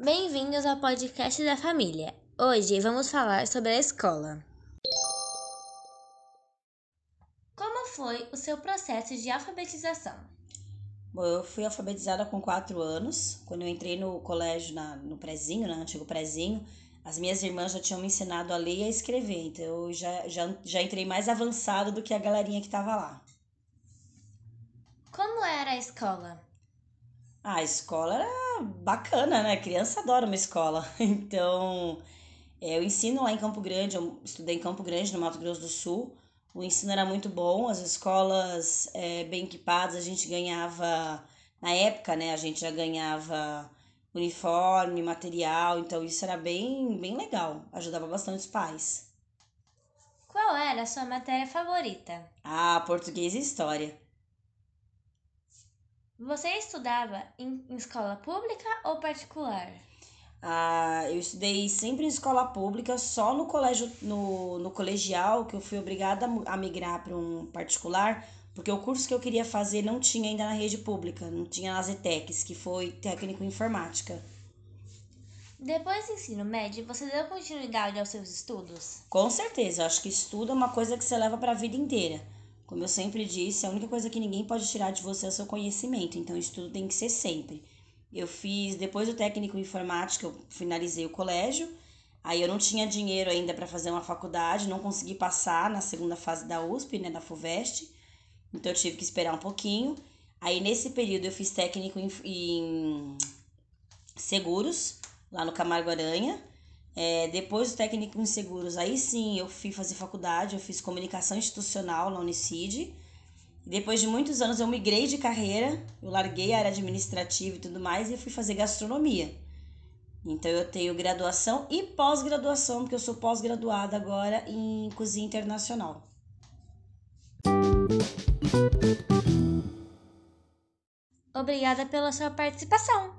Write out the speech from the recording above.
Bem-vindos ao podcast da família. Hoje vamos falar sobre a escola. Como foi o seu processo de alfabetização? Bom, eu fui alfabetizada com 4 anos. Quando eu entrei no colégio, na, no prezinho, no né, antigo prezinho, as minhas irmãs já tinham me ensinado a ler e a escrever. Então eu já, já, já entrei mais avançado do que a galerinha que estava lá. Como era a escola? Ah, a escola era bacana, né? criança adora uma escola. Então, é, eu ensino lá em Campo Grande, eu estudei em Campo Grande, no Mato Grosso do Sul. O ensino era muito bom, as escolas é, bem equipadas, a gente ganhava, na época, né? A gente já ganhava uniforme, material, então isso era bem, bem legal, ajudava bastante os pais. Qual era a sua matéria favorita? Ah, português e história. Você estudava em, escola pública ou particular? Ah, eu estudei sempre em escola pública, só no colégio, no, no colegial, que eu fui obrigada a migrar para um particular, porque o curso que eu queria fazer não tinha ainda na rede pública, não tinha nas ETECs, que foi técnico em informática. Depois do ensino médio, você deu continuidade aos seus estudos? Com certeza, acho que estudo é uma coisa que você leva para a vida inteira. Como eu sempre disse, a única coisa que ninguém pode tirar de você é o seu conhecimento, então isso tudo tem que ser sempre. Eu fiz, depois do técnico em informática, eu finalizei o colégio, aí eu não tinha dinheiro ainda para fazer uma faculdade, não consegui passar na segunda fase da USP, né, da FUVEST, então eu tive que esperar um pouquinho. Aí nesse período eu fiz técnico em, em seguros, lá no Camargo Aranha, é, depois do técnico em seguros, aí sim eu fui fazer faculdade, eu fiz comunicação institucional na Unicid. Depois de muitos anos eu migrei de carreira, eu larguei a área administrativa e tudo mais e fui fazer gastronomia. Então eu tenho graduação e pós-graduação, porque eu sou pós-graduada agora em cozinha internacional. Obrigada pela sua participação.